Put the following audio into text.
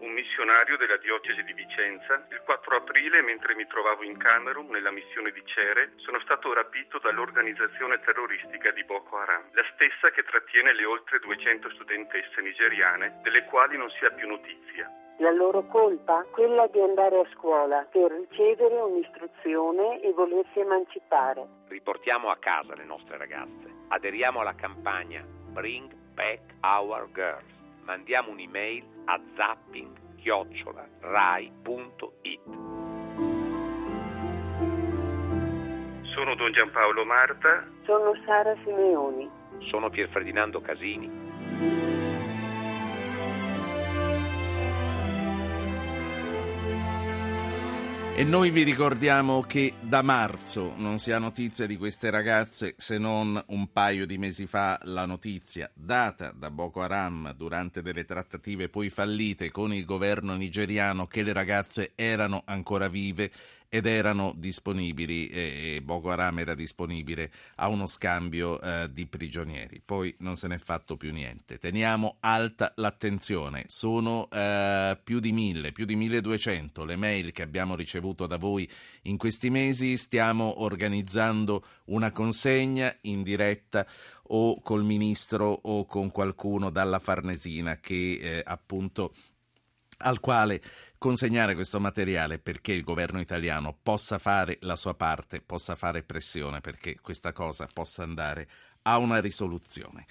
missionario della diocesi di Vicenza, il 4 aprile, mentre mi trovavo in Camerun nella missione di Cere, sono stato rapito dall'organizzazione terroristica di Boko Haram, la stessa che trattiene le oltre 200 studentesse nigeriane, delle quali non si ha più notizia. La loro colpa? Quella di andare a scuola per ricevere un'istruzione e volersi emancipare. Riportiamo a casa le nostre ragazze. Aderiamo alla campagna Bring Back Our Girls. Mandiamo un'email a zapping-rai.it. Sono Don Giampaolo Marta. Sono Sara Simeoni. Sono Pier Ferdinando Casini. E noi vi ricordiamo che da marzo non si ha notizia di queste ragazze se non un paio di mesi fa la notizia data da Boko Haram durante delle trattative poi fallite con il governo nigeriano che le ragazze erano ancora vive ed erano disponibili, e Boko Haram era disponibile a uno scambio eh, di prigionieri. Poi non se n'è fatto più niente. Teniamo alta l'attenzione, sono eh, più di mille, più di 1200 le mail che abbiamo ricevuto da voi in questi mesi, stiamo organizzando una consegna in diretta o col ministro o con qualcuno dalla Farnesina che eh, appunto al quale consegnare questo materiale perché il governo italiano possa fare la sua parte, possa fare pressione perché questa cosa possa andare a una risoluzione.